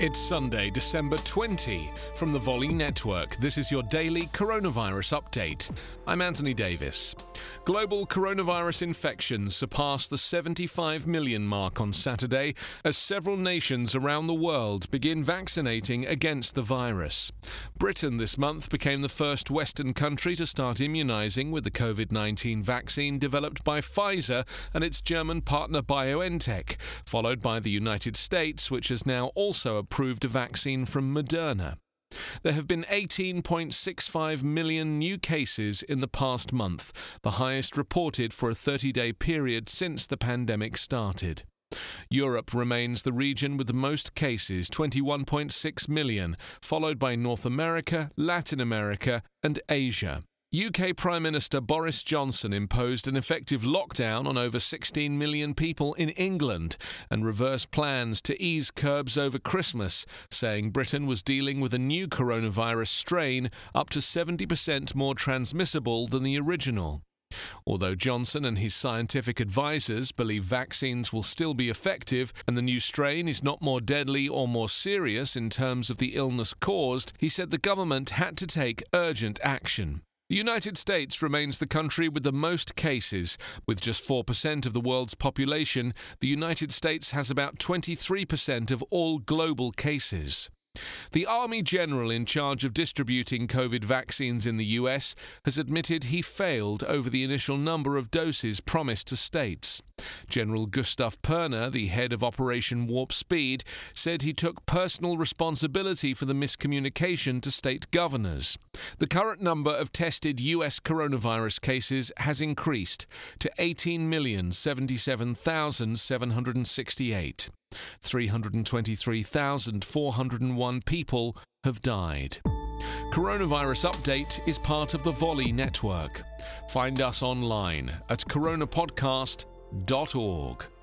It's Sunday, December 20. From the Volley Network, this is your daily coronavirus update. I'm Anthony Davis. Global coronavirus infections surpassed the 75 million mark on Saturday as several nations around the world begin vaccinating against the virus. Britain this month became the first Western country to start immunizing with the COVID 19 vaccine developed by Pfizer and its German partner BioNTech, followed by the United States, which has now also approved a vaccine from Moderna. There have been 18.65 million new cases in the past month, the highest reported for a 30 day period since the pandemic started. Europe remains the region with the most cases, 21.6 million, followed by North America, Latin America, and Asia. UK Prime Minister Boris Johnson imposed an effective lockdown on over 16 million people in England and reversed plans to ease curbs over Christmas, saying Britain was dealing with a new coronavirus strain up to 70% more transmissible than the original. Although Johnson and his scientific advisers believe vaccines will still be effective and the new strain is not more deadly or more serious in terms of the illness caused, he said the government had to take urgent action. The United States remains the country with the most cases. With just 4% of the world's population, the United States has about 23% of all global cases. The Army General in charge of distributing COVID vaccines in the US has admitted he failed over the initial number of doses promised to states. General Gustave Perna, the head of Operation Warp Speed, said he took personal responsibility for the miscommunication to state governors. The current number of tested US coronavirus cases has increased to 18,077,768. 323,401 people have died. Coronavirus Update is part of the Volley Network. Find us online at coronapodcast.org.